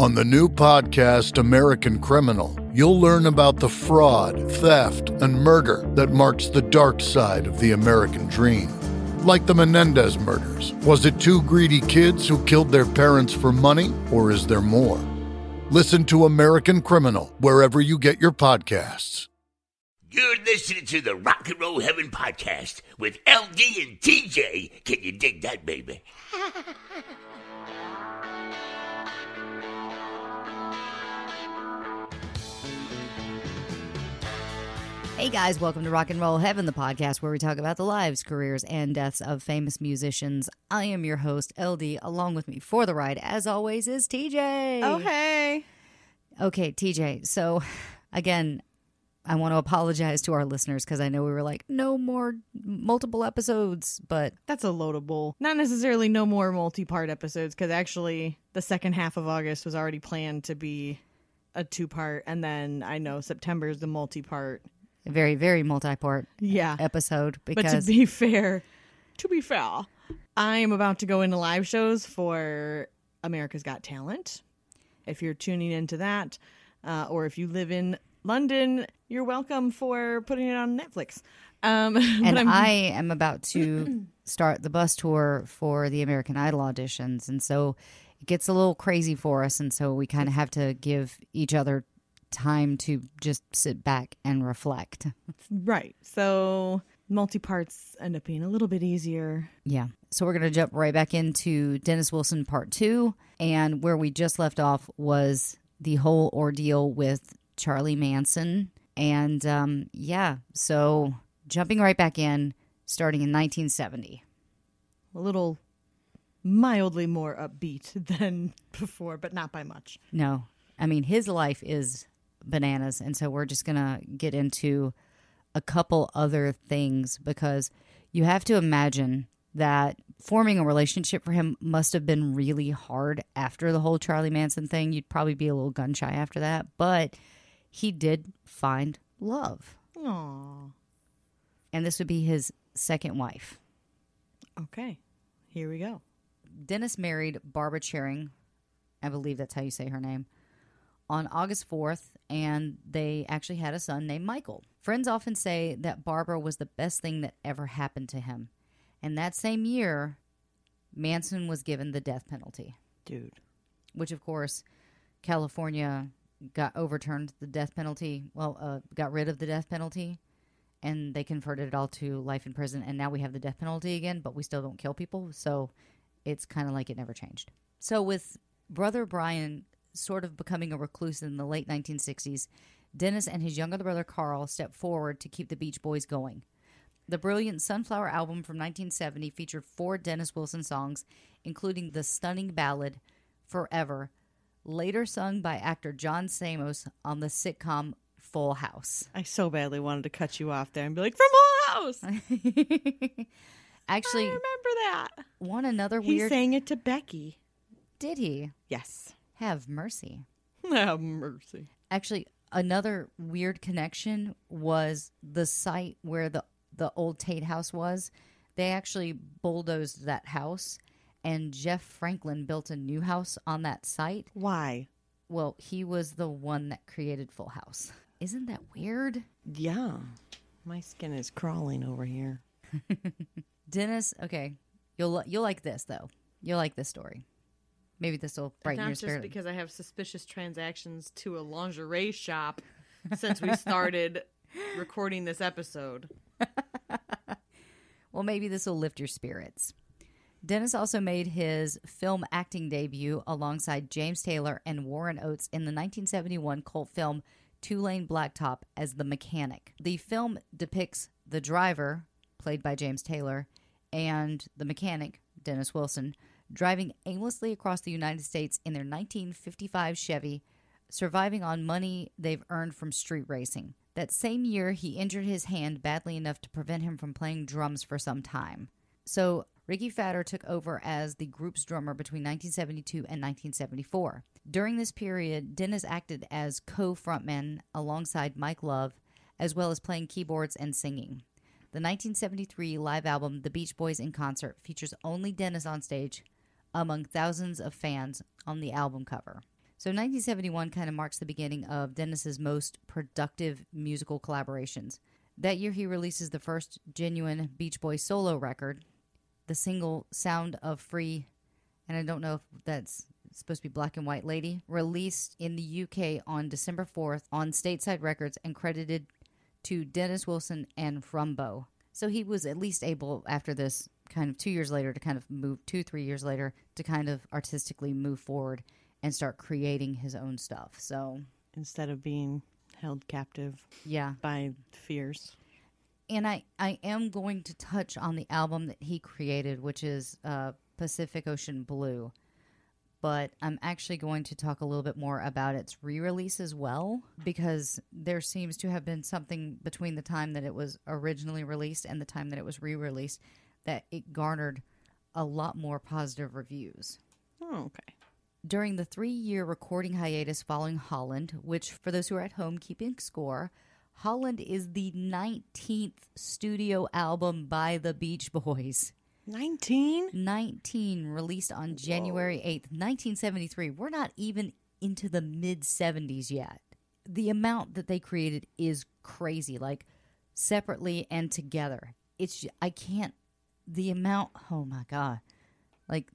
On the new podcast, American Criminal, you'll learn about the fraud, theft, and murder that marks the dark side of the American dream. Like the Menendez murders, was it two greedy kids who killed their parents for money, or is there more? Listen to American Criminal wherever you get your podcasts. You're listening to the Rock and Roll Heaven podcast with LD and TJ. Can you dig that, baby? Hey guys, welcome to Rock and Roll Heaven, the podcast where we talk about the lives, careers, and deaths of famous musicians. I am your host, LD. Along with me for the ride, as always, is TJ. Oh, hey. Okay, TJ. So, again, I want to apologize to our listeners because I know we were like, no more multiple episodes, but That's a loadable. Not necessarily no more multi part episodes, because actually, the second half of August was already planned to be a two part. And then I know September is the multi part. Very, very multi part Yeah. episode But to because be fair, to be fair, I am about to go into live shows for America's Got Talent. If you're tuning into that, uh, or if you live in London, you're welcome for putting it on Netflix. Um, and I'm- I am about to start the bus tour for the American Idol auditions, and so it gets a little crazy for us, and so we kind of have to give each other time to just sit back and reflect. Right. So multi parts end up being a little bit easier. Yeah. So we're going to jump right back into Dennis Wilson part two. And where we just left off was the whole ordeal with Charlie Manson. And um, yeah, so jumping right back in, starting in 1970. A little mildly more upbeat than before, but not by much. No, I mean, his life is bananas. And so we're just going to get into a couple other things because you have to imagine that forming a relationship for him must have been really hard after the whole Charlie Manson thing. You'd probably be a little gun shy after that, but he did find love. Aww. And this would be his second wife. Okay. Here we go. Dennis married Barbara Charren, I believe that's how you say her name, on August 4th, and they actually had a son named Michael. Friends often say that Barbara was the best thing that ever happened to him. And that same year, Manson was given the death penalty, Dude. which, of course, California got overturned the death penalty, well, uh, got rid of the death penalty, and they converted it all to life in prison. And now we have the death penalty again, but we still don't kill people. So it's kind of like it never changed. So, with brother Brian sort of becoming a recluse in the late 1960s, Dennis and his younger brother Carl stepped forward to keep the Beach Boys going. The brilliant Sunflower album from 1970 featured four Dennis Wilson songs, including the stunning ballad Forever, later sung by actor John Stamos on the sitcom Full House. I so badly wanted to cut you off there and be like, from Full House. I Actually, remember that. one another He weird. sang it to Becky. did he Yes. Have mercy? Have mercy. Actually, another weird connection was the site where the the old Tate house was. They actually bulldozed that house, and Jeff Franklin built a new house on that site. Why? Well, he was the one that created Full House. Isn't that weird? Yeah. My skin is crawling over here. Dennis, okay, you'll you'll like this though. You'll like this story. Maybe this will brighten Not your just because I have suspicious transactions to a lingerie shop since we started recording this episode. Well, maybe this will lift your spirits. Dennis also made his film acting debut alongside James Taylor and Warren Oates in the 1971 cult film Two Lane Blacktop as the mechanic. The film depicts the driver, played by James Taylor, and the mechanic, Dennis Wilson, driving aimlessly across the United States in their 1955 Chevy, surviving on money they've earned from street racing. That same year, he injured his hand badly enough to prevent him from playing drums for some time. So, Ricky Fataar took over as the group's drummer between 1972 and 1974. During this period, Dennis acted as co frontman alongside Mike Love, as well as playing keyboards and singing. The 1973 live album The Beach Boys in Concert features only Dennis on stage among thousands of fans on the album cover. So 1971 kind of marks the beginning of Dennis's most productive musical collaborations. That year, he releases the first genuine Beach Boys solo record, the single "Sound of Free," and I don't know if that's supposed to be Black and White Lady, released in the UK on December 4th on Stateside Records and credited to Dennis Wilson and Rumbo. So he was at least able, after this, kind of two years later, to kind of move, two, three years later, to kind of artistically move forward and start creating his own stuff. So, Instead of being held captive yeah. by fears. And I, I am going to touch on the album that he created, which is uh, Pacific Ocean Blue. But I'm actually going to talk a little bit more about its re release as well, because there seems to have been something between the time that it was originally released and the time that it was re released that it garnered a lot more positive reviews. Oh, okay. During the three year recording hiatus following Holland, which, for those who are at home keeping score, Holland is the 19th studio album by the Beach Boys. 19? 19 released on January 8th, 1973. We're not even into the mid 70s yet. The amount that they created is crazy, like separately and together. It's, I can't, the amount, oh my God. Like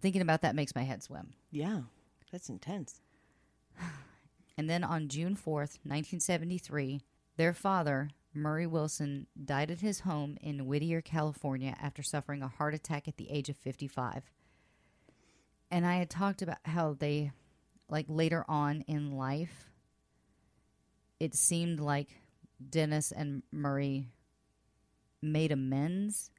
thinking about that makes my head swim. Yeah. That's intense. And then on June 4th, 1973, their father, Murry Wilson, died at his home in Whittier, California after suffering a heart attack at the age of 55. And I had talked about how they, like later on in life, it seemed like Dennis and Murry made amends.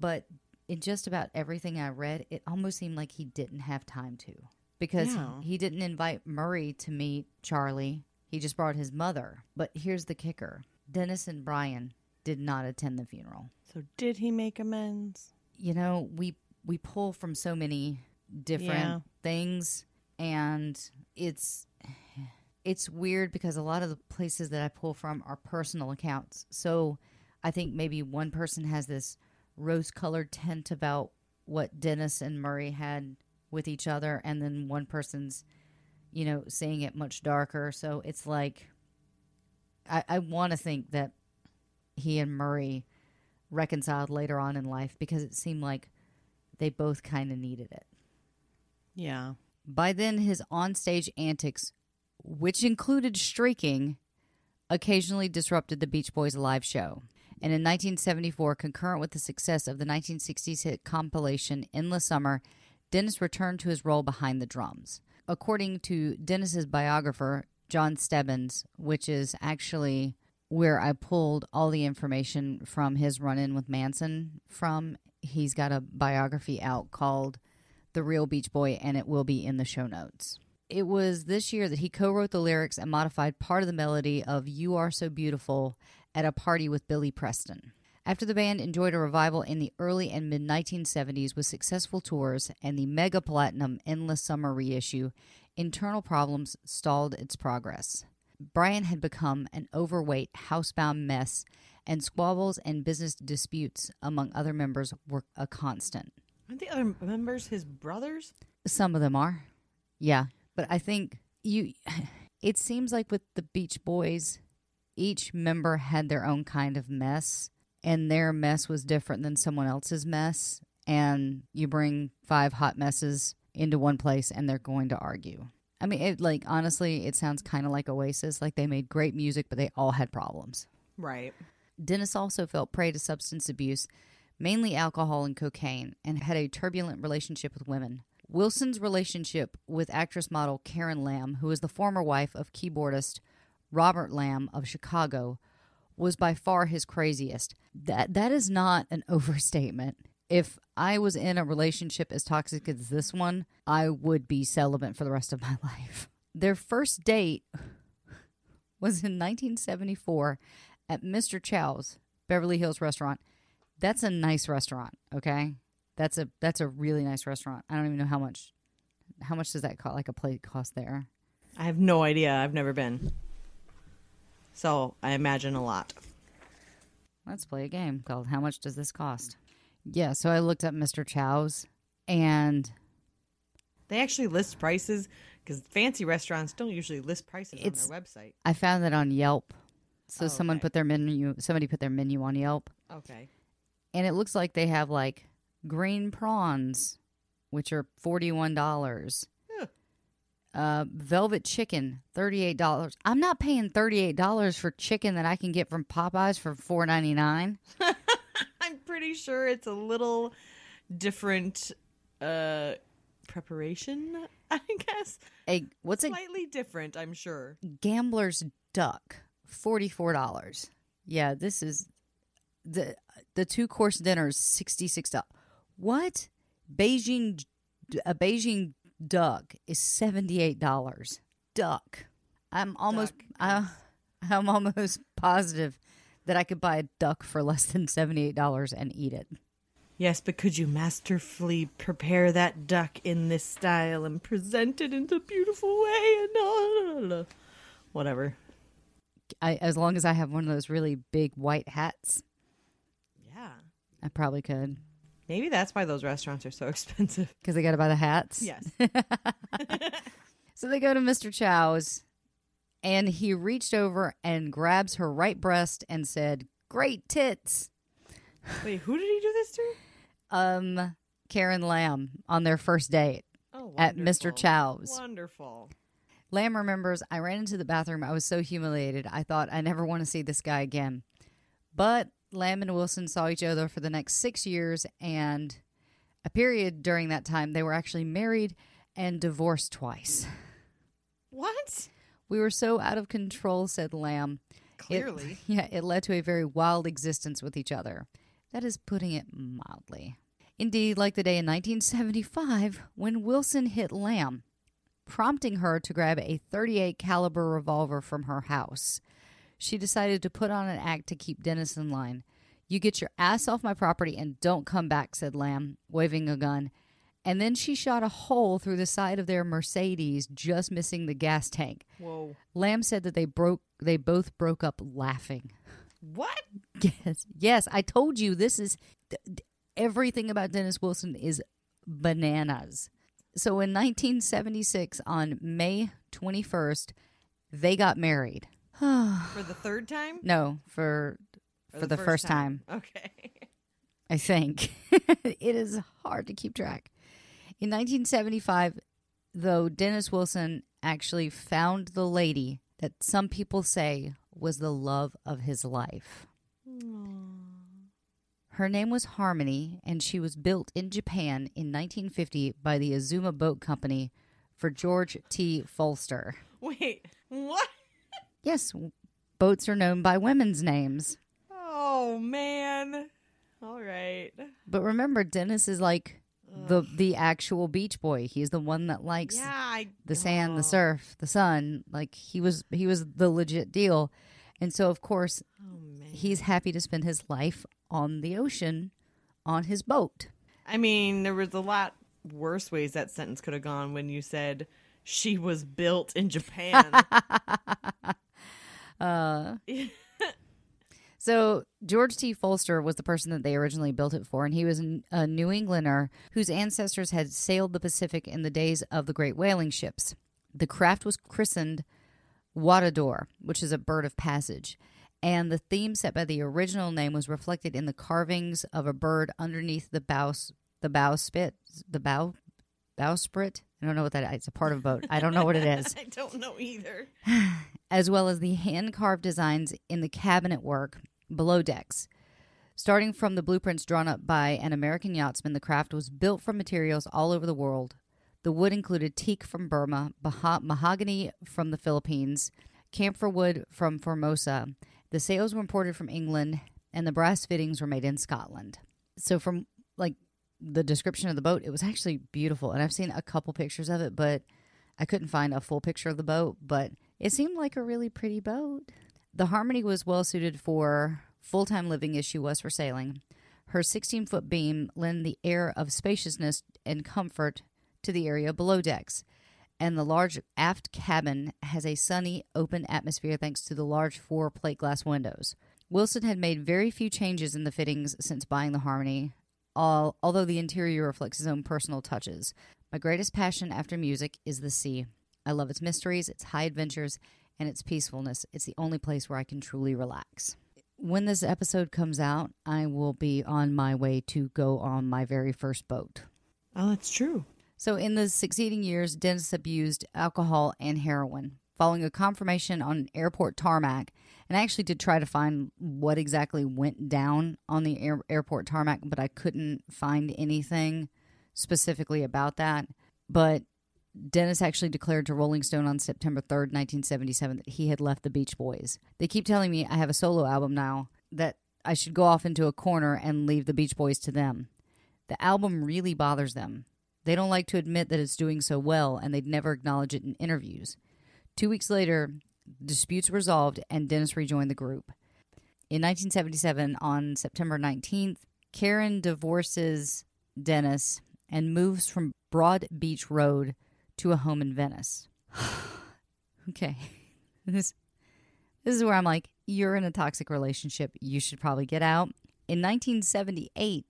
But in just about everything I read, it almost seemed like he didn't have time to because Yeah. he didn't invite Murry to meet Charlie. He just brought his mother. But here's the kicker Dennis and Brian did not attend the funeral. So did he make amends? You know, we we pull from so many different Yeah. things and it's it's weird because a lot of the places that I pull from are personal accounts. So I think maybe one person has this rose colored tint about what Dennis and Murry had with each other, and then one person's, you know, seeing it much darker. So it's like, I, I want to think that he and Murry reconciled later on in life because it seemed like they both kind of needed it. Yeah. By then, his onstage antics, which included streaking, occasionally disrupted the Beach Boys live show. And in 1974, concurrent with the success of the 1960s hit compilation Endless Summer, Dennis returned to his role behind the drums. According to Dennis's biographer, Jon Stebbins, which is actually where I pulled all the information from his run in with Manson from, he's got a biography out called the Real Beach Boy, and it will be in the show notes. It was this year that he co wrote the lyrics and modified part of the melody of You Are So Beautiful at a party with Billy Preston. After the band enjoyed a revival in the early and mid 1970s with successful tours and the mega platinum Endless Summer reissue, internal problems stalled its progress. Brian had become an overweight, housebound mess, and squabbles and business disputes among other members were a constant. Aren't the other members his brothers? Some of them are. Yeah. But I think you it seems like with the Beach Boys, each member had their own kind of mess and their mess was different than someone else's mess and you bring five hot messes into one place and they're going to argue. I mean, it like honestly, it sounds kind of like Oasis, like they made great music but they all had problems. Right. Dennis also fell prey to substance abuse, mainly alcohol and cocaine, and had a turbulent relationship with women. Wilson's relationship with actress model Karen Lamm, who is the former wife of keyboardist Robert Lamm of Chicago, was by far his craziest. That that is not an overstatement. If I was in a relationship as toxic as this one, I would be celibate for the rest of my life. Their first date was in 1974 at Mr. Chow's Beverly Hills restaurant. That's a nice restaurant, okay? That's a that's a really nice restaurant. I don't even know how much how much does that cost like a plate cost there? I have no idea. I've never been. So I imagine a lot. Let's play a game called How Much Does This Cost? Yeah, so I looked up Mr. Chow's and They actually list prices Because fancy restaurants don't usually list prices on their website. I found that on Yelp. So Oh, someone okay. put their menu. Somebody put their menu on Yelp, Okay. and it looks like they have like green prawns, which are forty one dollars. Uh, velvet chicken, thirty eight dollars. I'm not paying thirty eight dollars for chicken that I can get from Popeyes for four ninety nine. I'm pretty sure it's a little different uh preparation, I guess. A what's a Slightly different, I'm sure. gambler's duck, forty four dollars. Yeah, this is the the two course dinner is sixty six dollars. What? Beijing a Beijing duck is seventy eight dollars. Duck. I'm almost Duck uh, I, I'm almost positive that I could buy a duck for less than seventy eight dollars and eat it. Yes, but could you masterfully prepare that duck in this style and present it in a beautiful way and whatever. I, as long as I have one of those really big white hats, Yeah. I probably could Maybe that's why those restaurants are so expensive. because they got to buy the hats. Yes. So they go to Mr. Chow's, and he reached over and grabs her right breast and said, "Great tits." Wait, who did he do this to? Um, Karen Lamm on their first date Oh, at Mr. Chow's. Wonderful. Lamm remembers, "I ran into the bathroom. I was so humiliated. I thought I never want to see this guy again." But Lamm and Wilson saw each other for the next six years, and a period during that time they were actually married and divorced twice. What? We were so out of control," said Lamm. It- Clearly. yeah, it led to a very wild existence with each other. That is putting it mildly. Indeed, like the day in 1975 when Wilson hit Lamm, prompting her to grab a 38 caliber revolver from her house. She decided to put on an act to keep Dennis in line. "You get your ass off my property and don't come back," said Lamm, waving a gun. And then she shot a hole through the side of their Mercedes, just missing the gas tank. Whoa. Lamm said that they broke they both broke up laughing. What? Yes. Yes, I told you this is th- th- everything about Dennis Wilson is bananas. So in 1976 on May 21st, they got married. For the third time? No, for for the, first, time. Okay. I think. it is hard to keep track. In 1975, though, Dennis Wilson actually found the lady that some people say was the love of his life. Aww. Her name was Harmony, and she was built in Japan in 1950 by the Azuma Boat Company for George T. Folster. Wait, what? Yes, boats are known by women's names. Oh, man. All right. But remember, Dennis is like the the actual beach boy. He's the one that likes Yeah, I. the sand, the oh. surf, the sun. Like he was he was the legit deal. And so of course Oh, he's happy to spend his life on the ocean on his boat. I mean, there was a lot worse ways that sentence could have gone when you said she was built in Japan. Uh, so George T. Folster was the person that they originally built it for, and he was a New Englander whose ancestors had sailed the Pacific in the days of the great whaling ships. The craft was christened Watador, which is a bird of passage, and the theme set by the original name was reflected in the carvings of a bird underneath the bow, the bow spit the bow, bowsprit. I don't know what that is. It's a part of a boat. I don't know what it is I don't know either. as well as the hand carved designs in the cabinet work below decks. Starting from the blueprints drawn up by an American yachtsman, the craft was built from materials all over the world. The wood included teak from Burma, maho- mahogany from the Philippines, camphor wood from Formosa. The sails were imported from England, and the brass fittings were made in Scotland. So, from like the description of the boat, it was actually beautiful. And I've seen a couple pictures of it, but I couldn't find a full picture of the boat, but it seemed like a really pretty boat. The Harmony was well suited for full time living as she was for sailing. Her 16 foot beam lent the air of spaciousness and comfort to the area below decks, and the large aft cabin has a sunny, open atmosphere thanks to the large four plate glass windows. Wilson had made very few changes in the fittings since buying the Harmony, all, although the interior reflects his own personal touches. My greatest passion after music is the sea. I love its mysteries, its high adventures, and its peacefulness. It's the only place where I can truly relax. When this episode comes out, I will be on my way to go on my very first boat. Oh, that's true. So, in the succeeding years, Dennis abused alcohol and heroin. Following a confirmation on airport tarmac, and I actually did try to find what exactly went down on the air- airport tarmac, but I couldn't find anything specifically about that. But Dennis actually declared to Rolling Stone on September 3rd, 1977, that he had left the Beach Boys. They keep telling me I have a solo album now, that I should go off into a corner and leave the Beach Boys to them. The album really bothers them. They don't like to admit that it's doing so well, and they'd never acknowledge it in interviews. Two weeks later, disputes resolved, and Dennis rejoined the group. In 1977, on September 19th, Karen divorces Dennis and moves from Broad Beach Road to a home in Venice. okay. This this is where I'm like, you're in a toxic relationship. You should probably get out. In 1978,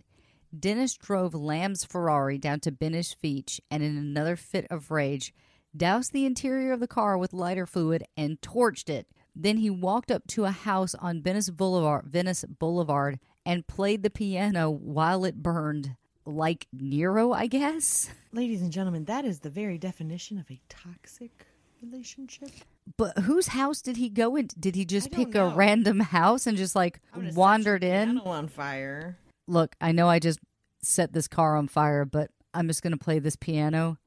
Dennis drove Lamm's Ferrari down to Venice Beach and, in another fit of rage, doused the interior of the car with lighter fluid and torched it. Then he walked up to a house on Venice Boulevard, Venice Boulevard and played the piano while it burned, like Nero, I guess. Ladies and gentlemen, that is the very definition of a toxic relationship. But whose house did he go in? Did he just pick a random house and just like I'm gonna set wandered in? on fire. Look, I know I just set this car on fire, but I'm just going to play this piano.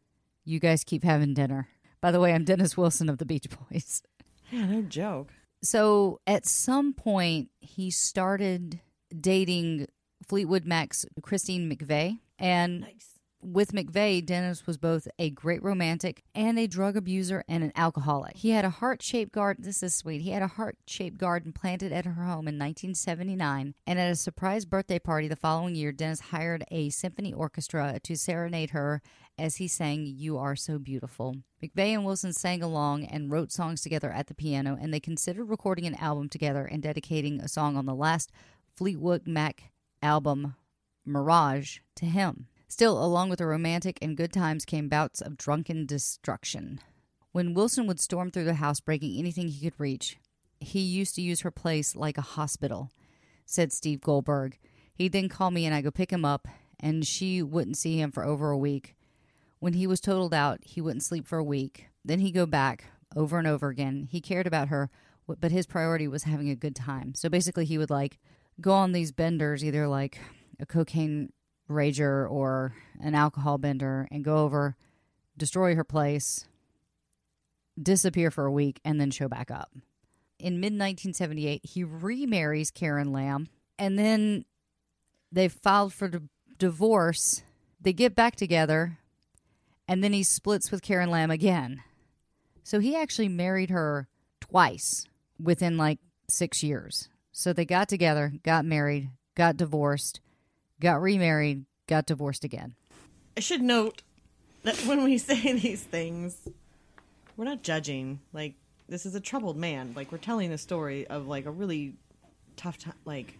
You guys keep having dinner. By the way, I'm Dennis Wilson of the Beach Boys. Yeah, no joke. So at some point, he started dating Fleetwood Mac's Christine McVie. And Nice. With McVie, Dennis was both a great romantic and a drug abuser and an alcoholic. He had a heart shaped garden. This is sweet. He had a heart shaped garden planted at her home in 1979. And at a surprise birthday party the following year, Dennis hired a symphony orchestra to serenade her as he sang You Are So Beautiful. McVie and Wilson sang along and wrote songs together at the piano, and they considered recording an album together and dedicating a song on the last Fleetwood Mac album, Mirage, to him. Still, along with the romantic and good times came bouts of drunken destruction. When Wilson would storm through the house, breaking anything he could reach, he used to use her place like a hospital, said Steve Goldberg. He'd then call me and I'd go pick him up, and she wouldn't see him for over a week. When he was totaled out, he wouldn't sleep for a week. Then he'd go back over and over again. He cared about her, but his priority was having a good time. So basically, he would like go on these benders, either like a cocaine rager or an alcohol bender, and go over, destroy her place, disappear for a week, and then show back up. In mid 1978, he remarries Karen Lamm, and then they filed for d- divorce. They get back together, and then he splits with Karen Lamm again. So he actually married her twice within like six years. So they got together, got married, got divorced, got remarried, got divorced again. I should note that when we say these things, we're not judging. Like this is a troubled man. Like we're telling the story of like a really tough time, like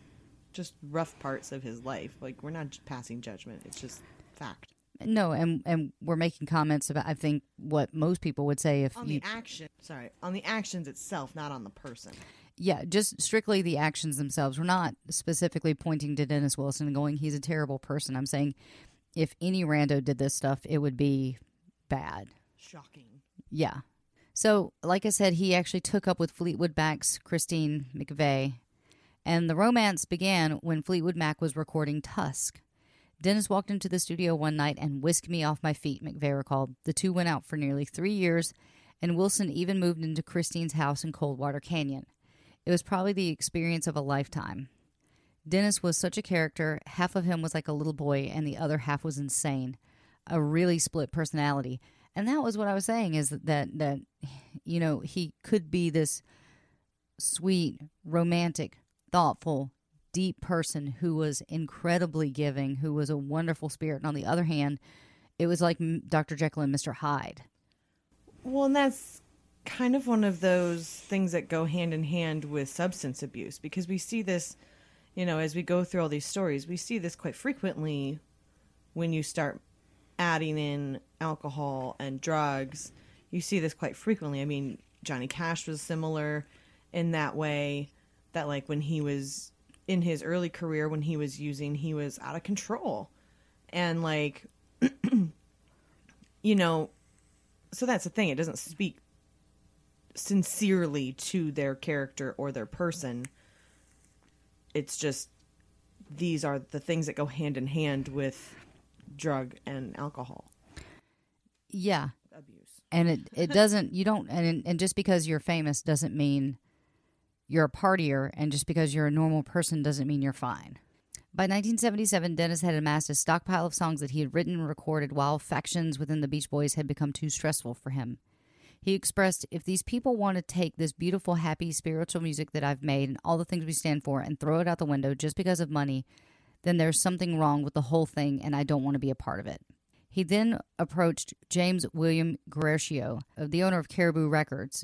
just rough parts of his life. Like we're not passing judgment. It's just fact. No, and and we're making comments about I think what most people would say if On you the action, sorry, on the actions itself, not on the person. Yeah, just strictly the actions themselves. We're not specifically pointing to Dennis Wilson and going he's a terrible person. I'm saying if any rando did this stuff, it would be bad. Shocking. Yeah. So, like I said, he actually took up with Fleetwood Mac's Christine McVie, and the romance began when Fleetwood Mac was recording Tusk. Dennis walked into the studio one night and whisked me off my feet, McVie recalled. The two went out for nearly three years, and Wilson even moved into Christine's house in Coldwater Canyon. It was probably the experience of a lifetime. Dennis was such a character. Half of him was like a little boy, and the other half was insane. A really split personality. And that was what I was saying is that that you know, he could be this sweet, romantic, thoughtful, deep person who was incredibly giving, who was a wonderful spirit. And on the other hand, it was like Dr. Jekyll and Mr. Hyde. Well, and that's kind of one of those things that go hand in hand with substance abuse because we see this, you know, as we go through all these stories, we see this quite frequently when you start adding in alcohol and drugs. you see this quite frequently. I mean, Johnny Cash was similar in that way that like when he was in his early career when he was using he was out of control. And like you know, so that's the thing. It doesn't speak sincerely to their character or their person. It's just these are the things that go hand in hand with drug and alcohol Yeah. abuse. And it, it doesn't, you don't, and, and just because you're famous doesn't mean you're a partier. And just because you're a normal person doesn't mean you're fine. By 1977, Dennis had amassed a stockpile of songs that he had written and recorded while factions within the Beach Boys had become too stressful for him. He expressed, If these people want to take this beautiful, happy, spiritual music that I've made and all the things we stand for and throw it out the window just because of money, then there's something wrong with the whole thing and I don't want to be a part of it. He then approached James William Guercio, the owner of Caribou Records,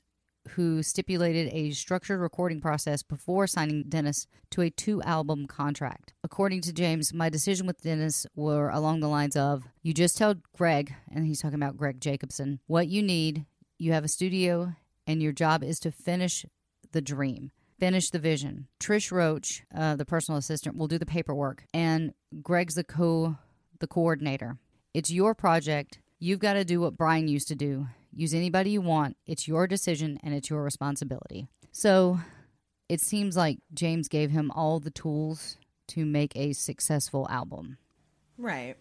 who stipulated a structured recording process before signing Dennis to a two album contract. According to James, my decision with Dennis were along the lines of you just tell Greg, and he's talking about Gregg Jakobson, what you need. You have a studio, and your job is to finish the dream. Finish the vision. Trish Roach, uh, the personal assistant, will do the paperwork, and Greg's the co the coordinator. It's your project. You've got to do what Brian used to do. Use anybody you want. It's your decision and it's your responsibility. So it seems like James gave him all the tools to make a successful album. Right.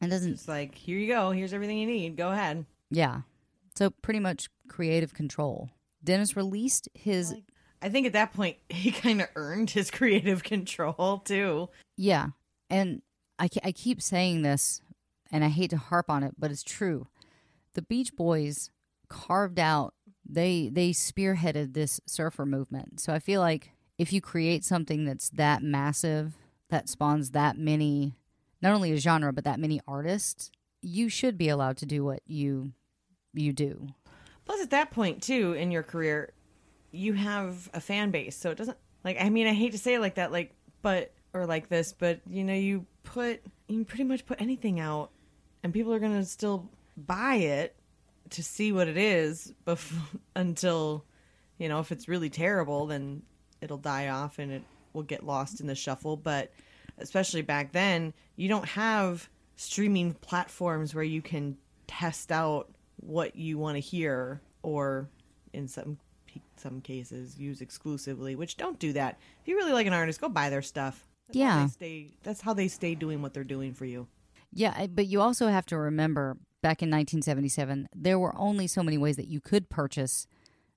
And doesn't, It's like, here you go. Here's everything you need. Go ahead. yeah. So pretty much creative control. Dennis released his, I think at that point, he kind of earned his creative control too. yeah. And I, I keep saying this and I hate to harp on it, but it's true. The Beach Boys carved out they they spearheaded this surfer movement. So I feel like if you create something that's that massive, that spawns that many not only a genre but that many artists, you should be allowed to do what you you do. Plus, at that point too in your career, you have a fan base, so it doesn't like. I mean, I hate to say it like that, like, but or like this, but you know, you put you pretty much put anything out, and people are gonna still buy it to see what it is bef- until you know if it's really terrible then it'll die off and it will get lost in the shuffle but especially back then you don't have streaming platforms where you can test out what you want to hear or in some some cases use exclusively which don't do that if you really like an artist go buy their stuff that's Yeah. they stay that's how they stay doing what they're doing for you Yeah, but you also have to remember back in 1977, there were only so many ways that you could purchase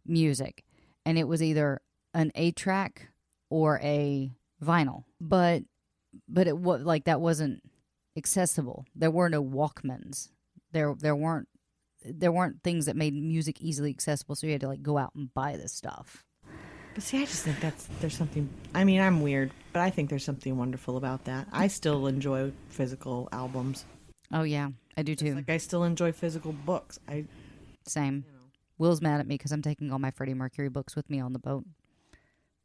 music, and it was either an A track or a vinyl. But but it was like that wasn't accessible. There were no Walkmans. There there weren't there weren't things that made music easily accessible. So you had to like go out and buy this stuff. But see, I just think that's there's something. I mean, I'm weird, but I think there's something wonderful about that. I still enjoy physical albums. Oh yeah, I do too. Like I still enjoy physical books. I Same. Will's mad at me because I'm taking all my Freddie Mercury books with me on the boat.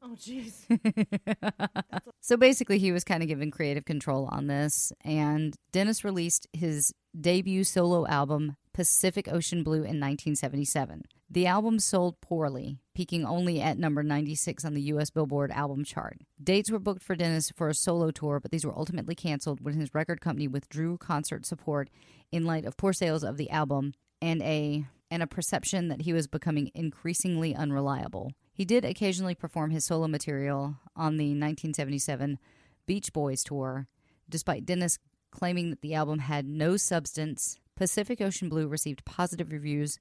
Oh jeez. So basically, he was kind of given creative control on this, and Dennis released his debut solo album, Pacific Ocean Blue, in 1977. The album sold poorly, peaking only at number 96 on the U.S. Billboard album chart. Dates were booked for Dennis for a solo tour, but these were ultimately canceled when his record company withdrew concert support in light of poor sales of the album and a and a perception that he was becoming increasingly unreliable. He did occasionally perform his solo material on the 1977 Beach Boys tour, despite Dennis claiming that the album had no substance. Pacific Ocean Blue received positive reviews,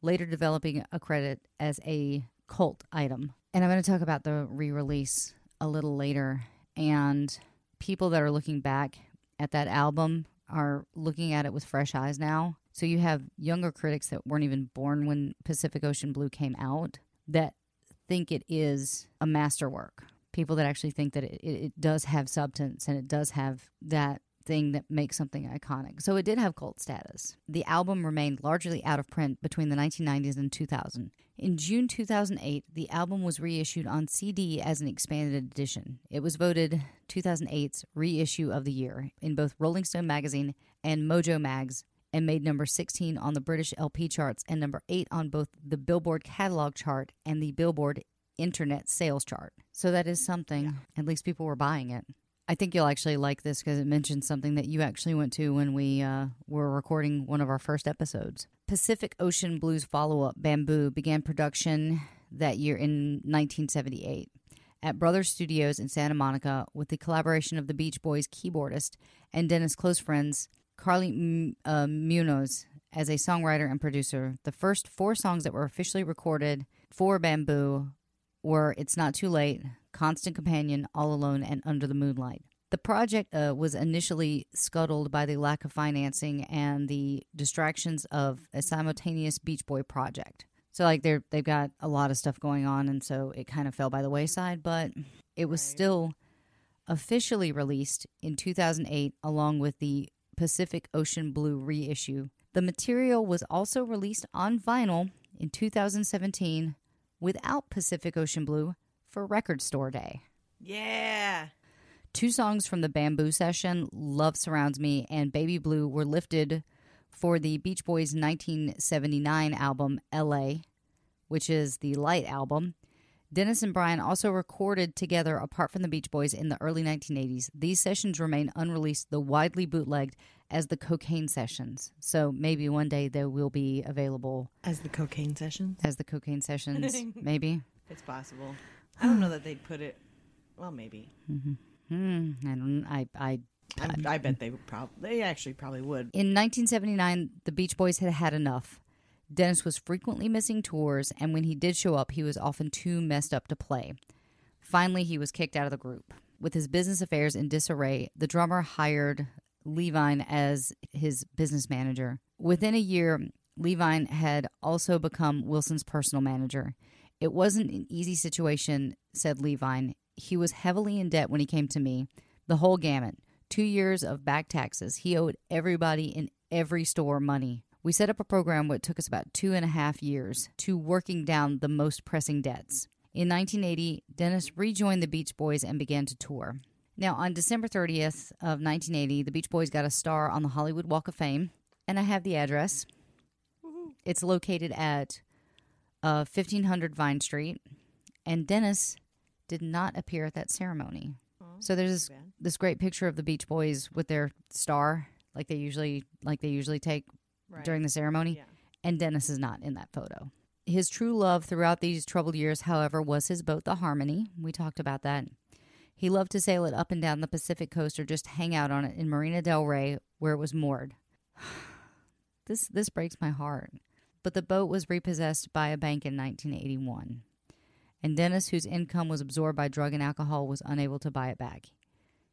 later developing a credit as a cult item. And I'm going to talk about the re release a little later. And people that are looking back at that album are looking at it with fresh eyes now. So you have younger critics that weren't even born when Pacific Ocean Blue came out that think it is a masterwork. People that actually think that it, it, does have substance and it does have that thing that makes something iconic. So it did have cult status. The album remained largely out of print between the 1990s and 2000. In June 2008, the album was reissued on CD as an expanded edition. It was voted 2008's reissue of the year in both Rolling Stone magazine and Mojo Mag's and made number 16 on the British LP charts and number 8 on both the Billboard catalog chart and the Billboard internet sales chart. So that is something. At least people were buying it. I think you'll actually like this because it mentions something that you actually went to when we uh, were recording one of our first episodes. Pacific Ocean Blues follow up Bamboo began production that year in 1978 at Brothers Studios in Santa Monica with the collaboration of the Beach Boys keyboardist and Dennis' close friends, Carly M- uh, Munoz, as a songwriter and producer. The first four songs that were officially recorded for Bamboo were It's Not Too Late, Constant Companion, All Alone, and Under the Moonlight. The project uh, was initially scuttled by the lack of financing and the distractions of a simultaneous Beach Boy project. So like they're they've got a lot of stuff going on, and so it kind of fell by the wayside. But it was still officially released in 2008, along with the Pacific Ocean Blue reissue. The material was also released on vinyl in 2017 without Pacific Ocean Blue for Record Store Day. Yeah. Two songs from the Bamboo session, Love Surrounds Me and Baby Blue, were lifted for the Beach Boys' 1979 album, LA, which is the Light album. Dennis and Brian also recorded together apart from the Beach Boys in the early 1980s. These sessions remain unreleased, though widely bootlegged as the Cocaine Sessions. So maybe one day they will be available As the cocaine sessions. as the Cocaine Sessions. maybe. It's possible. I don't know that they'd put it. Well, maybe. Mm-hmm. Mm, I don't. I. I. I'm, I bet they would probably. They actually probably would. In 1979, the Beach Boys had had enough. Dennis was frequently missing tours, and when he did show up, he was often too messed up to play. Finally, he was kicked out of the group. With his business affairs in disarray, the drummer hired Levine as his business manager. Within a year, Levine had also become Wilson's personal manager. It wasn't an easy situation, said Levine. He was heavily in debt when he came to me, the whole gamut. Two years of back taxes. He owed everybody in every store money. We set up a program what took us about two and a half years to working down the most pressing debts. In 1980, Dennis rejoined the Beach Boys and began to tour. Now, on December 30th of 1980, the Beach Boys got a star on the Hollywood Walk of Fame, and I have the address. It's located at uh, 1500 Vine Street, and Dennis did not appear at that ceremony. So there's this, this great picture of the Beach Boys with their star, like they usually like they usually take during the ceremony, Yeah. and Dennis is not in that photo. His true love throughout these troubled years, however, was his boat, the Harmony. We talked about that. He loved to sail it up and down the Pacific coast or just hang out on it in Marina del Rey, where it was moored. this this breaks my heart. But the boat was repossessed by a bank in 1981, and Dennis, whose income was absorbed by drug and alcohol, was unable to buy it back.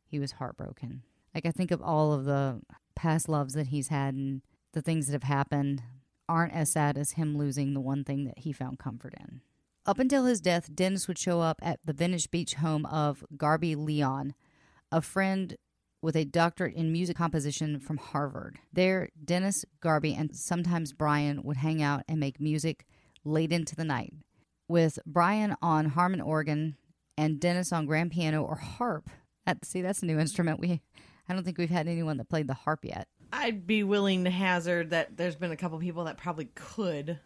He was heartbroken. Like I think of all of the past loves that he's had and the things that have happened aren't as sad as him losing the one thing that he found comfort in. Up until his death, Dennis would show up at the Venice Beach home of Garby Leon, a friend with a doctorate in music composition from Harvard. There, Dennis, Garby, and sometimes Brian would hang out and make music late into the night. With Brian on Hammond organ and Dennis on grand piano or harp. That, see, that's a new instrument. We, I don't think we've had anyone that played the harp yet. I'd be willing to hazard that there's been a couple people that probably could,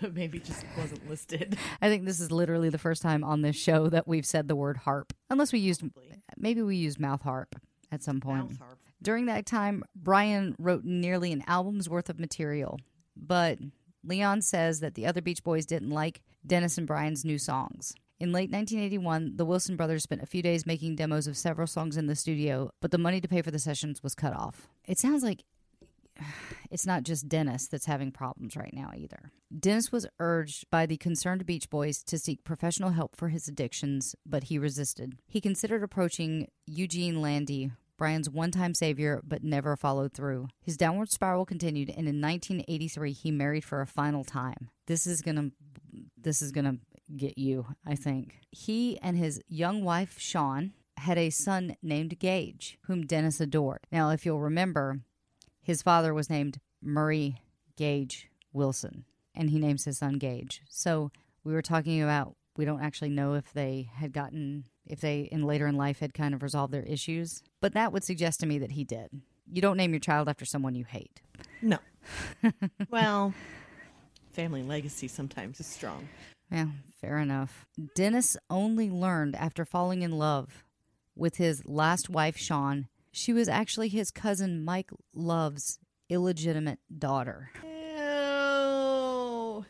but maybe just wasn't listed. I think this is literally the first time on this show that we've said the word harp, unless we used maybe we used mouth harp at some point. Mouth harp. During that time, Brian wrote nearly an album's worth of material, but Leon says that the other Beach Boys didn't like Dennis and Brian's new songs. In late 1981, the Wilson brothers spent a few days making demos of several songs in the studio, but the money to pay for the sessions was cut off. It sounds like it's not just Dennis that's having problems right now either. Dennis was urged by the concerned Beach Boys to seek professional help for his addictions, but he resisted. He considered approaching Eugene Landy, Brian's one time savior, but never followed through. His downward spiral continued, and in 1983, he married for a final time. This is gonna. This is gonna get you, I think. He and his young wife, Shawn, had a son named Gage, whom Dennis adored. Now, if you'll remember, his father was named Murry Gage Wilson, and he names his son Gage. So we were talking about we don't actually know if they had gotten if they in later in life had kind of resolved their issues, but that would suggest to me that he did. You don't name your child after someone you hate. No. well, family legacy sometimes is strong. Yeah, fair enough. Dennis only learned after falling in love with his last wife, Shawn. She was actually his cousin Mike Love's illegitimate daughter. Ew.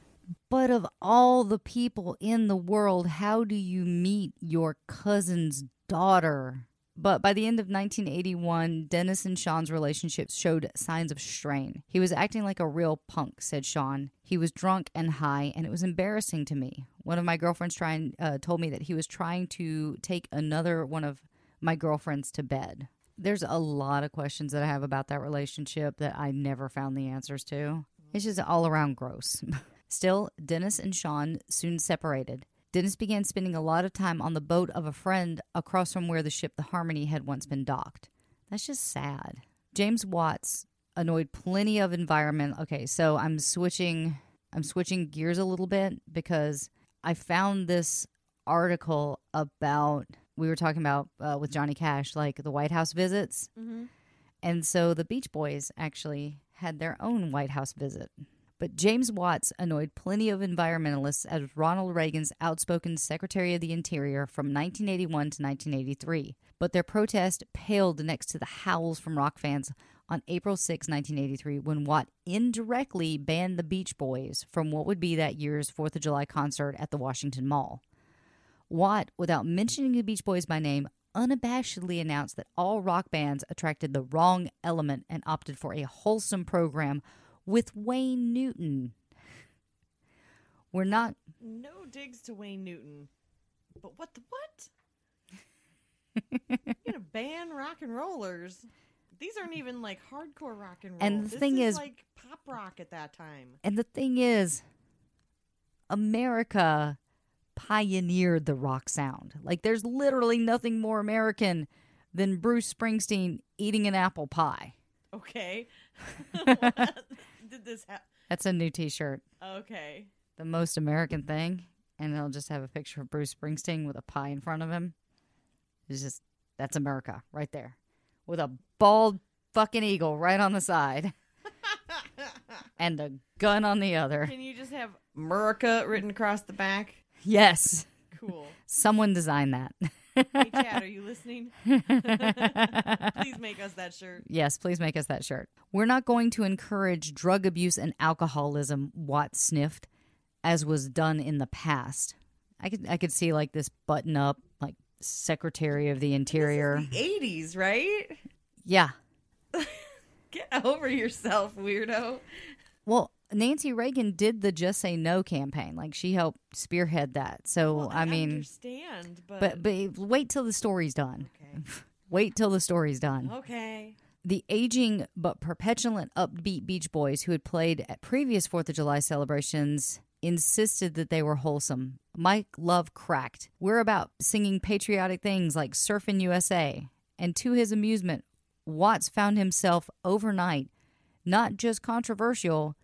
But of all the people in the world, how do you meet your cousin's daughter? But by the end of 1981, Dennis and Shawn's relationship showed signs of strain. He was acting like a real punk, said Shawn. He was drunk and high, and it was embarrassing to me. One of my girlfriends trying uh, told me that he was trying to take another one of my girlfriends to bed. There's a lot of questions that I have about that relationship that I never found the answers to. It's just all around gross. Still, Dennis and Shawn soon separated. Dennis began spending a lot of time on the boat of a friend across from where the ship the Harmony had once been docked. That's just sad. James Watts annoyed plenty of environment. Okay, so I'm switching I'm switching gears a little bit because I found this article about we were talking about uh, with Johnny Cash like the White House visits. And so the Beach Boys actually had their own White House visit. But James Watts annoyed plenty of environmentalists as Ronald Reagan's outspoken Secretary of the Interior from 1981 to 1983. But their protest paled next to the howls from rock fans on April 6, 1983, when Watt indirectly banned the Beach Boys from what would be that year's 4th of July concert at the Washington Mall. Watt, without mentioning the Beach Boys by name, unabashedly announced that all rock bands attracted the wrong element and opted for a wholesome program with Wayne Newton. We're not No digs to Wayne Newton. But what the what? You're gonna ban rock and rollers. These aren't even like hardcore rock and roll. And the This thing is, is- like pop rock at that time. and the thing is America pioneered the rock sound. Like there's literally nothing more American than Bruce Springsteen eating an apple pie. Okay. Did this happen? That's a new t-shirt. Okay. The most American thing and it'll just have a picture of Bruce Springsteen with a pie in front of him. It's just that's America right there. With a bald fucking eagle right on the side. and a gun on the other. Can you just have America written across the back? Yes. Cool. Someone designed that. Hey, Chad, are you listening? Please make us that shirt. Yes, please make us that shirt. We're not going to encourage drug abuse and alcoholism, Watt sniffed, as was done in the past. I could I could see like this button up, like Secretary of the Interior. The 80s, right? Yeah. Get over yourself, weirdo. Well, Nancy Reagan did the Just Say No campaign. Like she helped spearhead that. So Well, I mean understand, but, but but wait till the story's done. okay. Wait till the story's done. okay. The aging but perpetuant upbeat Beach Boys who had played at previous 4th of July celebrations insisted that they were wholesome. Mike Love cracked. We're about singing patriotic things like Surfin' USA. And to his amusement, Watts found himself overnight not just controversial,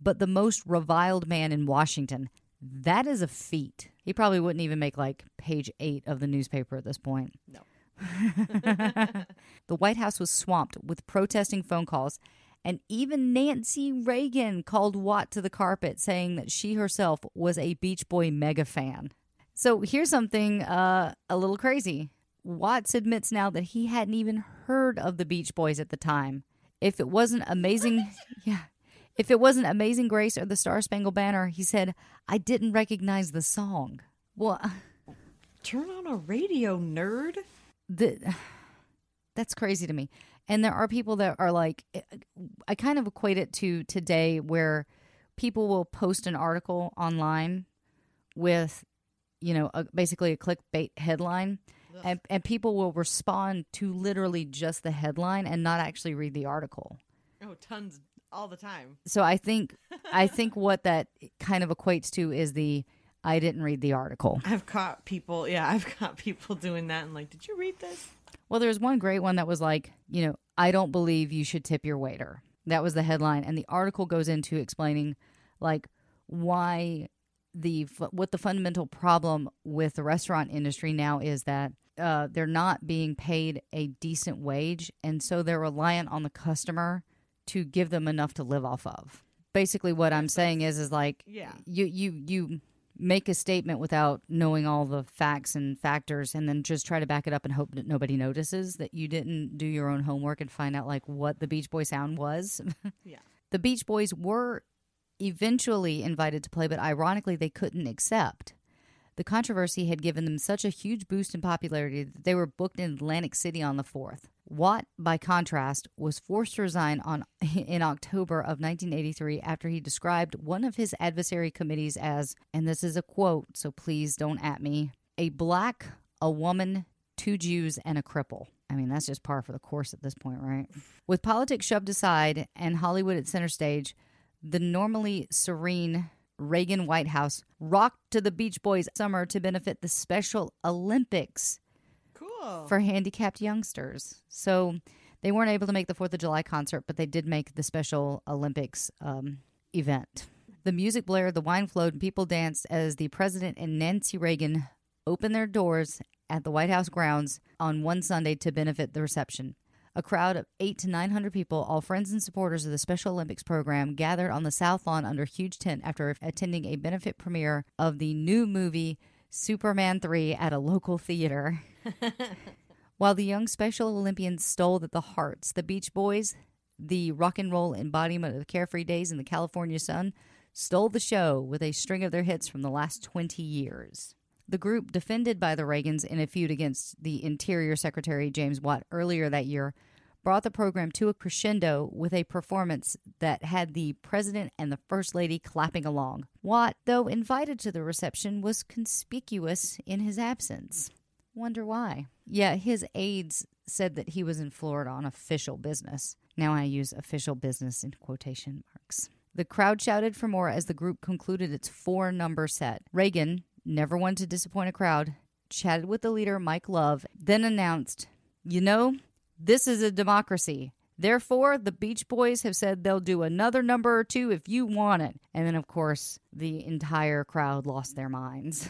but the most reviled man in Washington. That is a feat. He probably wouldn't even make like page eight of the newspaper at this point. No. The White House was swamped with protesting phone calls, and even Nancy Reagan called Watt to the carpet, saying that she herself was a Beach Boy mega fan. So here's something uh, a little crazy. Watts admits now that he hadn't even heard of the Beach Boys at the time. If it wasn't amazing, yeah. If it wasn't Amazing Grace or the Star Spangled Banner, he said, I didn't recognize the song. Well, uh, Turn on a radio, nerd. the that's crazy to me and there are people that are like eh, i kind of equate it to today where people will post an article online with you know a, basically a clickbait headline and, and people will respond to literally just the headline and not actually read the article Oh, tons all the time. so i think i think what that kind of equates to is the i didn't read the article I've caught people. Yeah, I've caught people doing that and like, did you read this? Well, there's one great one that was like, you know, I don't believe you should tip your waiter. That was the headline, and the article goes into explaining like why the what the fundamental problem with the restaurant industry now is that uh, they're not being paid a decent wage, and so they're reliant on the customer to give them enough to live off of. Basically, what I'm saying is, is like, Yeah. you you you make a statement without knowing all the facts and factors, and then just try to back it up and hope that nobody notices that you didn't do your own homework and find out like what the Beach Boy sound was. Yeah. the Beach Boys were eventually invited to play, but ironically, they couldn't accept. The controversy had given them such a huge boost in popularity that they were booked in Atlantic City on the 4th. Watt, by contrast, was forced to resign on in October of 1983 after he described one of his adversary committees as, and this is a quote, so please don't at me, a black, a woman, two Jews, and a cripple. I mean, that's just par for the course at this point, right? With politics shoved aside and Hollywood at center stage, the normally serene Reagan White House rocked to the Beach Boys summer to benefit the Special Olympics Cool. for handicapped youngsters. So they weren't able to make the 4th of July concert, but they did make the Special Olympics um, event. The music blared, the wine flowed, and people danced as the president and Nancy Reagan opened their doors at the White House grounds on one Sunday to benefit the reception. A crowd of eight to 900 people, all friends and supporters of the Special Olympics program, gathered on the South Lawn under a huge tent after attending a benefit premiere of the new movie Superman 3 at a local theater. While the young Special Olympians stole the hearts, the Beach Boys, the rock and roll embodiment of carefree days in the California sun, stole the show with a string of their hits from the last 20 years. The group, defended by the Reagans in a feud against the Interior Secretary James Watt earlier that year, brought the program to a crescendo with a performance that had the president and the first lady clapping along. Watt, though invited to the reception, was conspicuous in his absence. Wonder why? Yeah, his aides said that he was in Florida on official business. Now I use official business in quotation marks. The crowd shouted for more as the group concluded its four number set. Reagan, never one to disappoint a crowd, chatted with the leader, Mike Love, then announced, You know, this is a democracy. Therefore, the Beach Boys have said they'll do another number or two if you want it. And then, of course, the entire crowd lost their minds.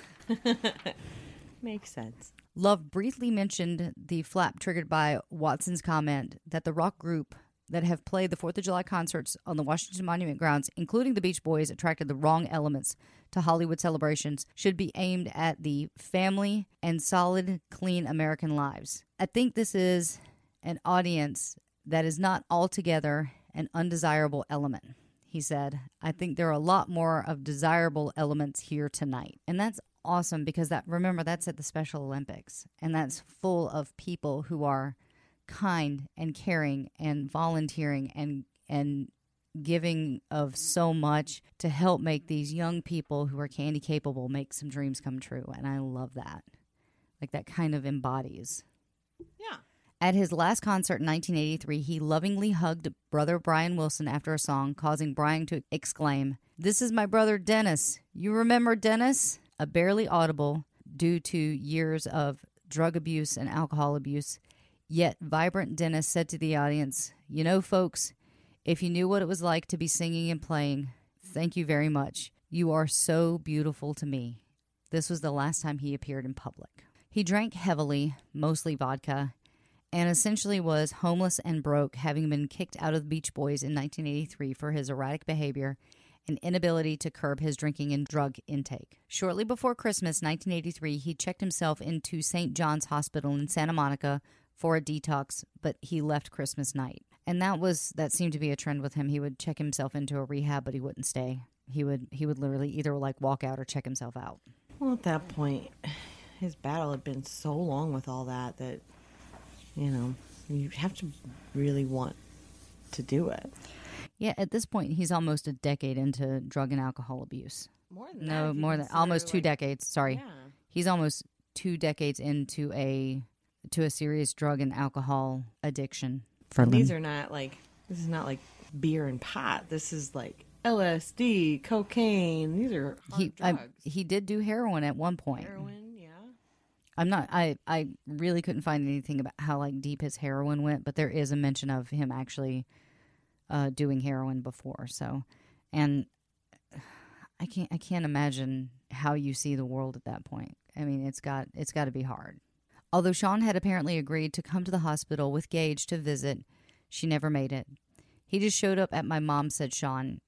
Makes sense. Love briefly mentioned the flap triggered by Watson's comment that the rock group that have played the 4th of July concerts on the Washington Monument grounds, including the Beach Boys, attracted the wrong elements to Hollywood celebrations, should be aimed at the family and solid, clean American lives. I think this is an audience that is not altogether an undesirable element. He said, I think there are a lot more of desirable elements here tonight. And that's awesome because that remember that's at the Special Olympics and that's full of people who are kind and caring and volunteering and and giving of so much to help make these young people who are candy capable make some dreams come true and I love that. Like that kind of embodies Yeah. At his last concert in 1983, he lovingly hugged brother Brian Wilson after a song, causing Brian to exclaim, This is my brother Dennis. You remember Dennis? A barely audible, due to years of drug abuse and alcohol abuse, yet vibrant Dennis said to the audience, You know, folks, if you knew what it was like to be singing and playing, thank you very much. You are so beautiful to me. This was the last time he appeared in public. He drank heavily, mostly vodka, and essentially was homeless and broke, having been kicked out of the Beach Boys in 1983 for his erratic behavior and inability to curb his drinking and drug intake. Shortly before Christmas 1983, he checked himself into St. John's Hospital in Santa Monica for a detox, but he left Christmas night. And that was that seemed to be a trend with him. He would check himself into a rehab, but he wouldn't stay. He would he would literally either like walk out or check himself out. Well, at that point, his battle had been so long with all that that, you know, you have to really want to do it. Yeah, at this point, he's almost a decade into drug and alcohol abuse. More than No, more than almost two decades. Sorry, Yeah. he's almost two decades into a to a serious drug and alcohol addiction. For These are not like this is not like beer and pot. This is like LSD, cocaine. These are hard he I, drugs. he did do heroin at one point. Heroin. I'm not. I I really couldn't find anything about how like deep his heroin went, but there is a mention of him actually uh, doing heroin before. So, and I can't I can't imagine how you see the world at that point. I mean, it's got it's got to be hard. Although Shawn had apparently agreed to come to the hospital with Gage to visit, she never made it. He just showed up at my mom, said Shawn.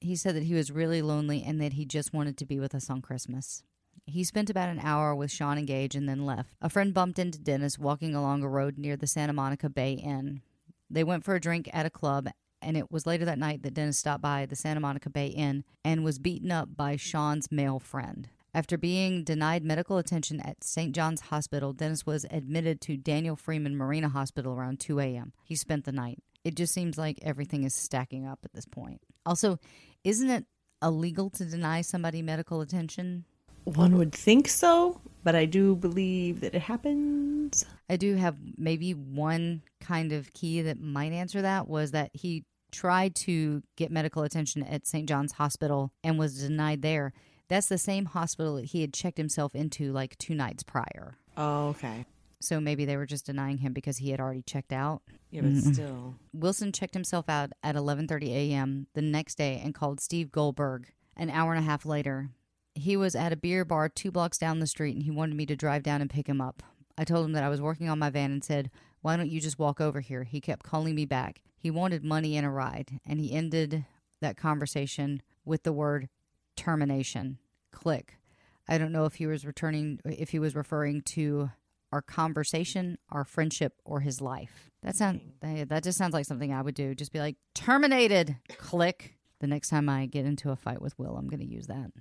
He said that he was really lonely and that he just wanted to be with us on Christmas. He spent about an hour with Shawn and Gage and then left. A friend bumped into Dennis walking along a road near the Santa Monica Bay Inn. They went for a drink at a club, and it was later that night that Dennis stopped by the Santa Monica Bay Inn and was beaten up by Shawn's male friend. After being denied medical attention at St. John's Hospital, Dennis was admitted to Daniel Freeman Marina Hospital around 2 a.m. He spent the night. It just seems like everything is stacking up at this point. Also, isn't it illegal to deny somebody medical attention? One would think so, but I do believe that it happens. I do have maybe one kind of key that might answer that was that he tried to get medical attention at St. John's Hospital and was denied there. That's the same hospital that he had checked himself into like two nights prior. Oh, okay. So maybe they were just denying him because he had already checked out. Yeah, but still. Wilson checked himself out at 11:30 a.m. the next day and called Steve Goldberg an hour and a half later. He was at a beer bar 2 blocks down the street and he wanted me to drive down and pick him up. I told him that I was working on my van and said, "Why don't you just walk over here?" He kept calling me back. He wanted money and a ride, and he ended that conversation with the word termination. Click. I don't know if he was returning if he was referring to our conversation, our friendship, or his life. That sound that just sounds like something I would do. Just be like terminated. Click. The next time I get into a fight with Will, I'm going to use that.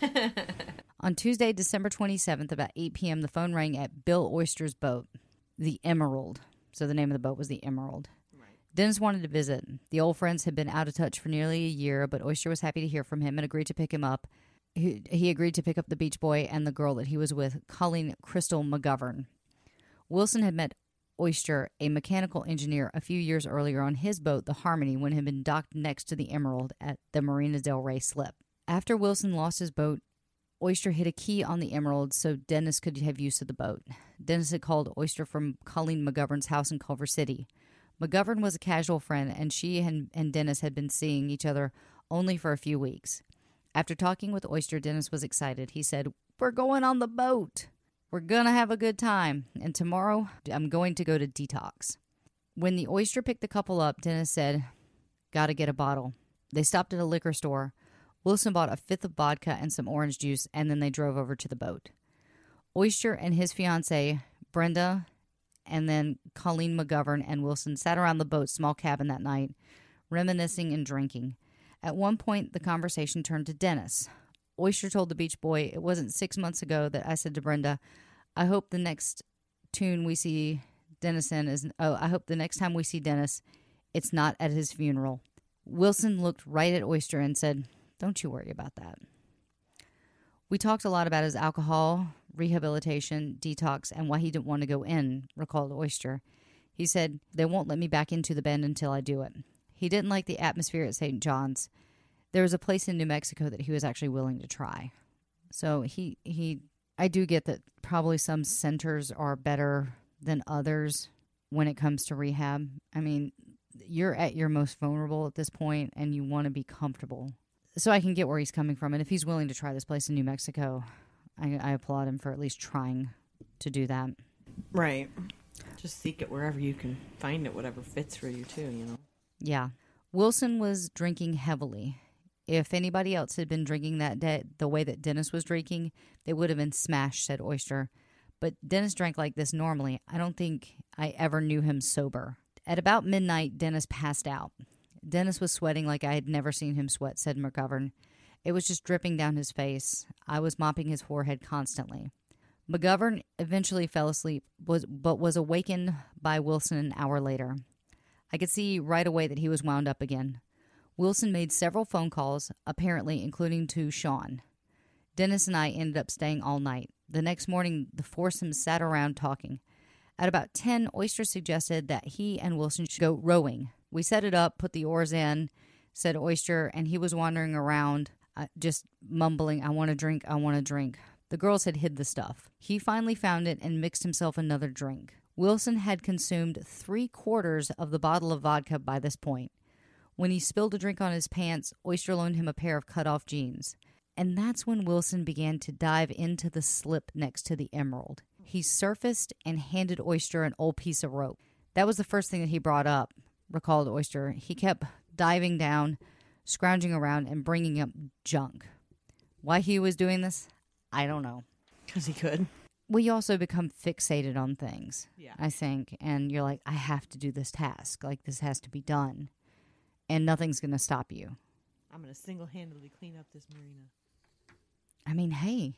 On Tuesday, December 27th, about 8 p.m., the phone rang at Bill Oyster's boat, the Emerald. So the name of the boat was the Emerald. Dennis wanted to visit. The old friends had been out of touch for nearly a year, but Oyster was happy to hear from him and agreed to pick him up. He, he agreed to pick up the beach boy and the girl that he was with, Colleen Crystal McGovern. Wilson had met Oyster, a mechanical engineer, a few years earlier on his boat, the Harmony, when it had been docked next to the Emerald at the Marina del Rey slip. After Wilson lost his boat, Oyster hid a key on the Emerald so Dennis could have use of the boat. Dennis had called Oyster from Colleen McGovern's house in Culver City. McGovern was a casual friend, and she and, and Dennis had been seeing each other only for a few weeks. After talking with Oyster, Dennis was excited. He said, We're going on the boat. We're going to have a good time. And tomorrow, I'm going to go to detox. When the oyster picked the couple up, Dennis said, Gotta get a bottle. They stopped at a liquor store. Wilson bought a fifth of vodka and some orange juice, and then they drove over to the boat. Oyster and his fiancee, Brenda, and then Colleen McGovern and Wilson sat around the boat's small cabin that night, reminiscing and drinking. At one point, the conversation turned to Dennis. Oyster told the beach boy, It wasn't six months ago that I said to Brenda, I hope the next tune we see Dennis in is, oh, I hope the next time we see Dennis, it's not at his funeral. Wilson looked right at Oyster and said, Don't you worry about that. We talked a lot about his alcohol, rehabilitation, detox, and why he didn't want to go in, recalled Oyster. He said, They won't let me back into the bend until I do it. He didn't like the atmosphere at St. John's. There was a place in New Mexico that he was actually willing to try. So he he I do get that probably some centers are better than others when it comes to rehab. I mean, you're at your most vulnerable at this point and you want to be comfortable. So I can get where he's coming from. And if he's willing to try this place in New Mexico, I, I applaud him for at least trying to do that. Right. Just seek it wherever you can find it, whatever fits for you, too, you know? Yeah. Wilson was drinking heavily. If anybody else had been drinking that day the way that Dennis was drinking, they would have been smashed, said Oyster. But Dennis drank like this normally. I don't think I ever knew him sober. At about midnight, Dennis passed out. Dennis was sweating like I had never seen him sweat, said McGovern. It was just dripping down his face. I was mopping his forehead constantly. McGovern eventually fell asleep, was, but was awakened by Wilson an hour later. I could see right away that he was wound up again. Wilson made several phone calls, apparently including to Shawn. Dennis and I ended up staying all night. The next morning, the foursome sat around talking. At about 10, Oyster suggested that he and Wilson should go rowing. We set it up, put the oars in, said Oyster, and he was wandering around, uh, just mumbling, I want a drink, I want a drink. The girls had hid the stuff. He finally found it and mixed himself another drink. Wilson had consumed three quarters of the bottle of vodka by this point. When he spilled a drink on his pants, Oyster loaned him a pair of cut off jeans. And that's when Wilson began to dive into the slip next to the emerald. He surfaced and handed Oyster an old piece of rope. That was the first thing that he brought up. Recalled Oyster. He kept diving down, scrounging around, and bringing up junk. Why he was doing this, I don't know. Because he could. We also become fixated on things, Yeah. I think, and you're like, I have to do this task. Like, this has to be done. And nothing's going to stop you. I'm going to single handedly clean up this marina. I mean, hey,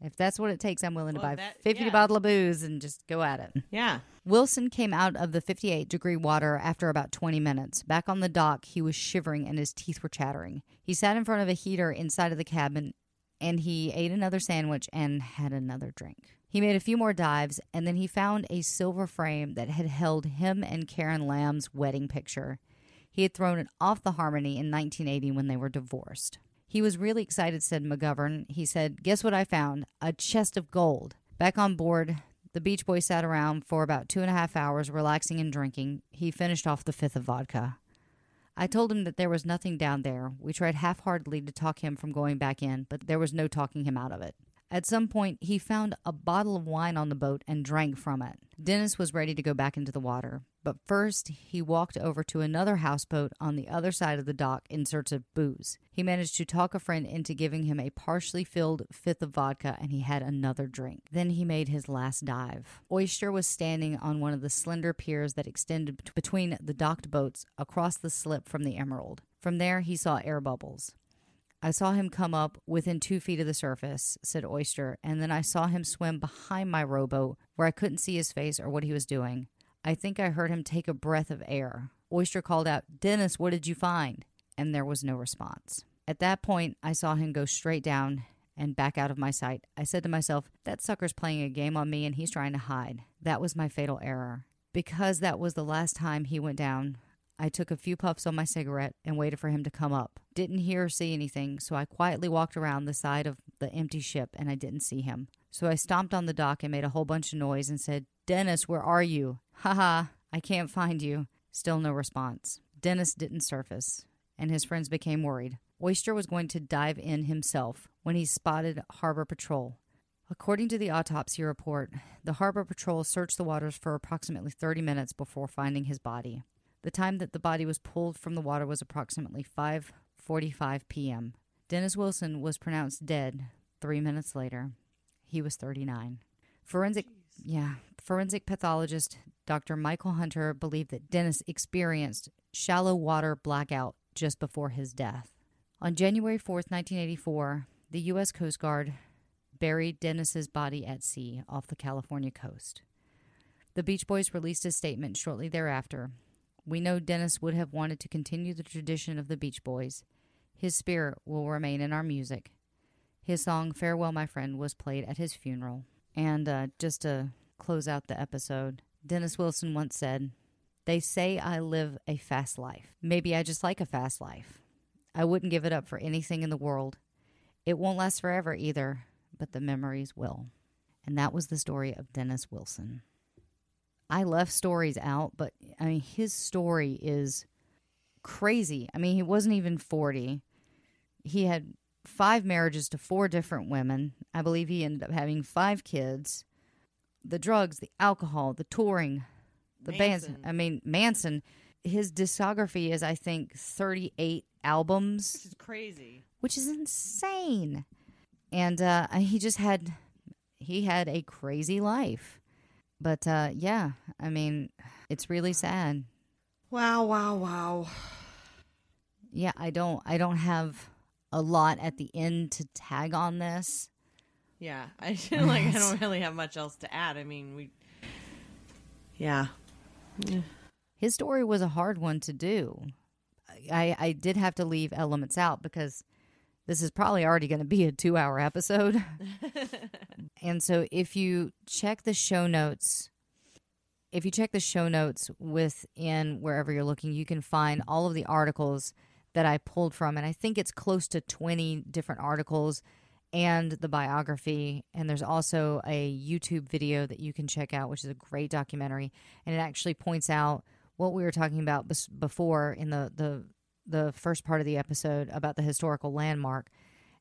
if that's what it takes, I'm willing to buy that- 50 yeah. bottle of booze and just go at it. Yeah. Wilson came out of the 58 degree water after about 20 minutes. Back on the dock, he was shivering and his teeth were chattering. He sat in front of a heater inside of the cabin and he ate another sandwich and had another drink. He made a few more dives and then he found a silver frame that had held him and Karen Lamm's wedding picture. He had thrown it off the Harmony in 1980 when they were divorced. He was really excited, said McGovern. He said, Guess what I found? A chest of gold. Back on board, the Beach Boy sat around for about two and a half hours, relaxing and drinking. He finished off the fifth of vodka. I told him that there was nothing down there. We tried half heartedly to talk him from going back in, but there was no talking him out of it. At some point, he found a bottle of wine on the boat and drank from it. Dennis was ready to go back into the water, but first he walked over to another houseboat on the other side of the dock in search of booze. He managed to talk a friend into giving him a partially filled fifth of vodka, and he had another drink. Then he made his last dive. Oyster was standing on one of the slender piers that extended bet- between the docked boats across the slip from the Emerald. From there, he saw air bubbles. I saw him come up within two feet of the surface, said Oyster, and then I saw him swim behind my rowboat where I couldn't see his face or what he was doing. I think I heard him take a breath of air. Oyster called out, Dennis, what did you find? And there was no response. At that point, I saw him go straight down and back out of my sight. I said to myself, that sucker's playing a game on me and he's trying to hide. That was my fatal error. Because that was the last time he went down, I took a few puffs on my cigarette and waited for him to come up. Didn't hear or see anything, so I quietly walked around the side of the empty ship and I didn't see him. So I stomped on the dock and made a whole bunch of noise and said, Dennis, where are you? Haha, I can't find you. Still no response. Dennis didn't surface, and his friends became worried. Oyster was going to dive in himself when he spotted Harbor Patrol. According to the autopsy report, the Harbor Patrol searched the waters for approximately 30 minutes before finding his body. The time that the body was pulled from the water was approximately 5:45 p.m. Dennis Wilson was pronounced dead 3 minutes later. He was 39. Forensic yeah, forensic pathologist Dr. Michael Hunter believed that Dennis experienced shallow water blackout just before his death. On January 4th, 1984, the US Coast Guard buried Dennis's body at sea off the California coast. The Beach Boys released a statement shortly thereafter. We know Dennis would have wanted to continue the tradition of the Beach Boys. His spirit will remain in our music. His song Farewell, My Friend was played at his funeral. And uh, just to close out the episode, Dennis Wilson once said, They say I live a fast life. Maybe I just like a fast life. I wouldn't give it up for anything in the world. It won't last forever either, but the memories will. And that was the story of Dennis Wilson. I left stories out, but I mean, his story is crazy. I mean, he wasn't even 40. He had five marriages to four different women. I believe he ended up having five kids. The drugs, the alcohol, the touring, the bands. I mean, Manson, his discography is, I think, 38 albums This is crazy. which is insane. And uh, he just had he had a crazy life. But uh, yeah, I mean, it's really sad. Wow, wow, wow. Yeah, I don't I don't have a lot at the end to tag on this. Yeah, I feel like I don't really have much else to add. I mean, we. Yeah. His story was a hard one to do. I I did have to leave elements out because this is probably already going to be a 2-hour episode. and so if you check the show notes if you check the show notes within wherever you're looking, you can find all of the articles that I pulled from. And I think it's close to 20 different articles and the biography. And there's also a YouTube video that you can check out, which is a great documentary. And it actually points out what we were talking about before in the, the, the first part of the episode about the historical landmark.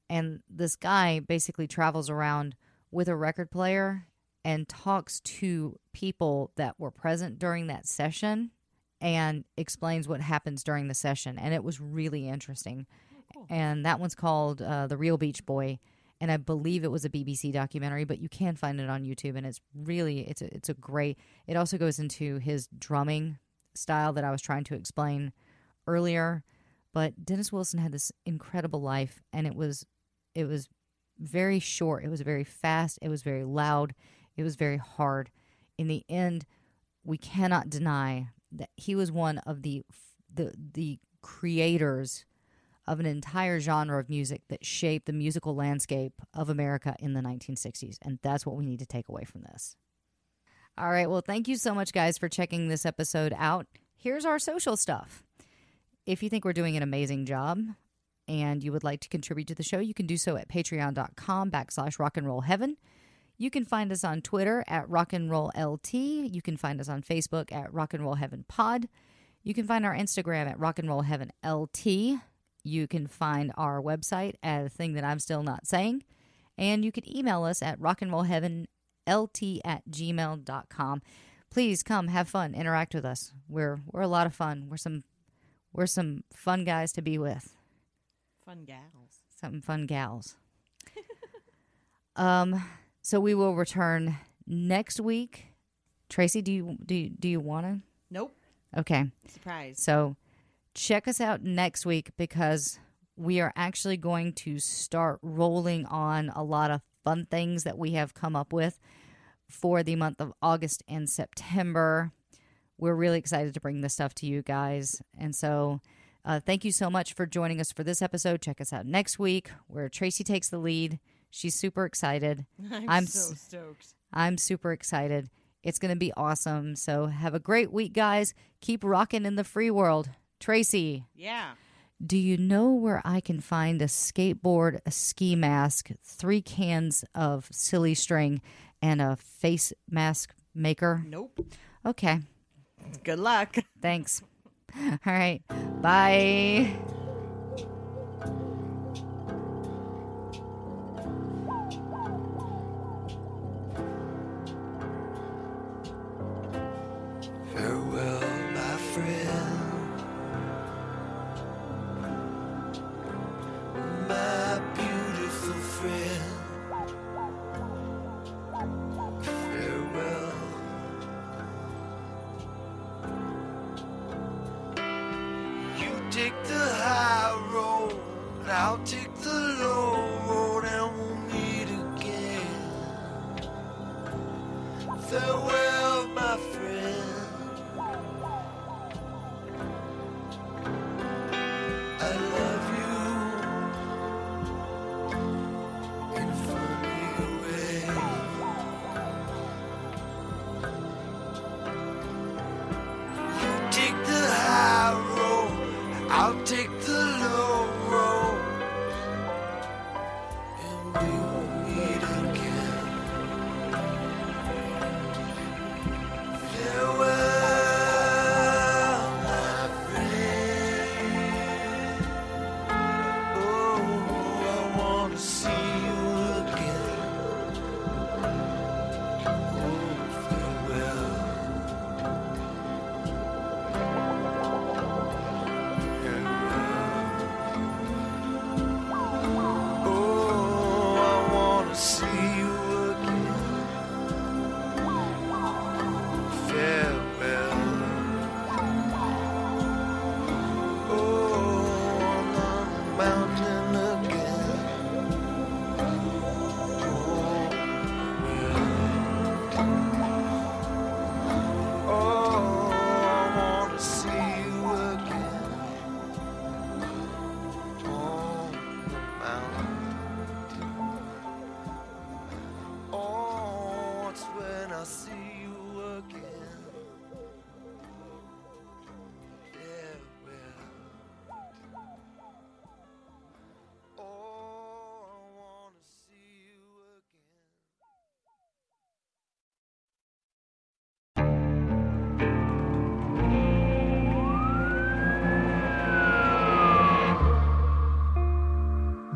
And this guy basically travels around with a record player and talks to people that were present during that session and explains what happens during the session. And it was really interesting. And that one's called uh, The Real Beach Boy. And I believe it was a BBC documentary, but you can find it on YouTube. And it's really, it's a, it's a great, it also goes into his drumming style that I was trying to explain earlier. But Dennis Wilson had this incredible life, and it was, it was very short. It was very fast. It was very loud. It was very hard. In the end, we cannot deny that he was one of the the the creators of an entire genre of music that shaped the musical landscape of America in the 1960s, and that's what we need to take away from this. All right, well, thank you so much, guys, for checking this episode out. Here's our social stuff. If you think we're doing an amazing job and you would like to contribute to the show, you can do so at patreon.com backslash rock and roll heaven. You can find us on Twitter at Rock and Roll LT. You can find us on Facebook at Rock and Roll Heaven Pod. You can find our Instagram at Rock and Roll Heaven LT. You can find our website at a thing that I'm still not saying. And you can email us at rock and roll heaven lt at gmail.com. Please come have fun, interact with us. We're we're a lot of fun. We're some we're some fun guys to be with. Fun gals. Some fun gals. um so we will return next week. Tracy, do you do you, do you want to? Nope. Okay. Surprise. So check us out next week because we are actually going to start rolling on a lot of fun things that we have come up with for the month of August and September. We're really excited to bring this stuff to you guys. And so uh, thank you so much for joining us for this episode. Check us out next week where Tracy takes the lead. She's super excited. I'm, I'm so s- stoked. I'm super excited. It's going to be awesome. So have a great week, guys. Keep rocking in the free world. Tracy, Yeah. do you know where I can find a skateboard, a ski mask, three cans of silly string, and a face mask maker? Nope. Okay. Good luck. Thanks. All right. Bye.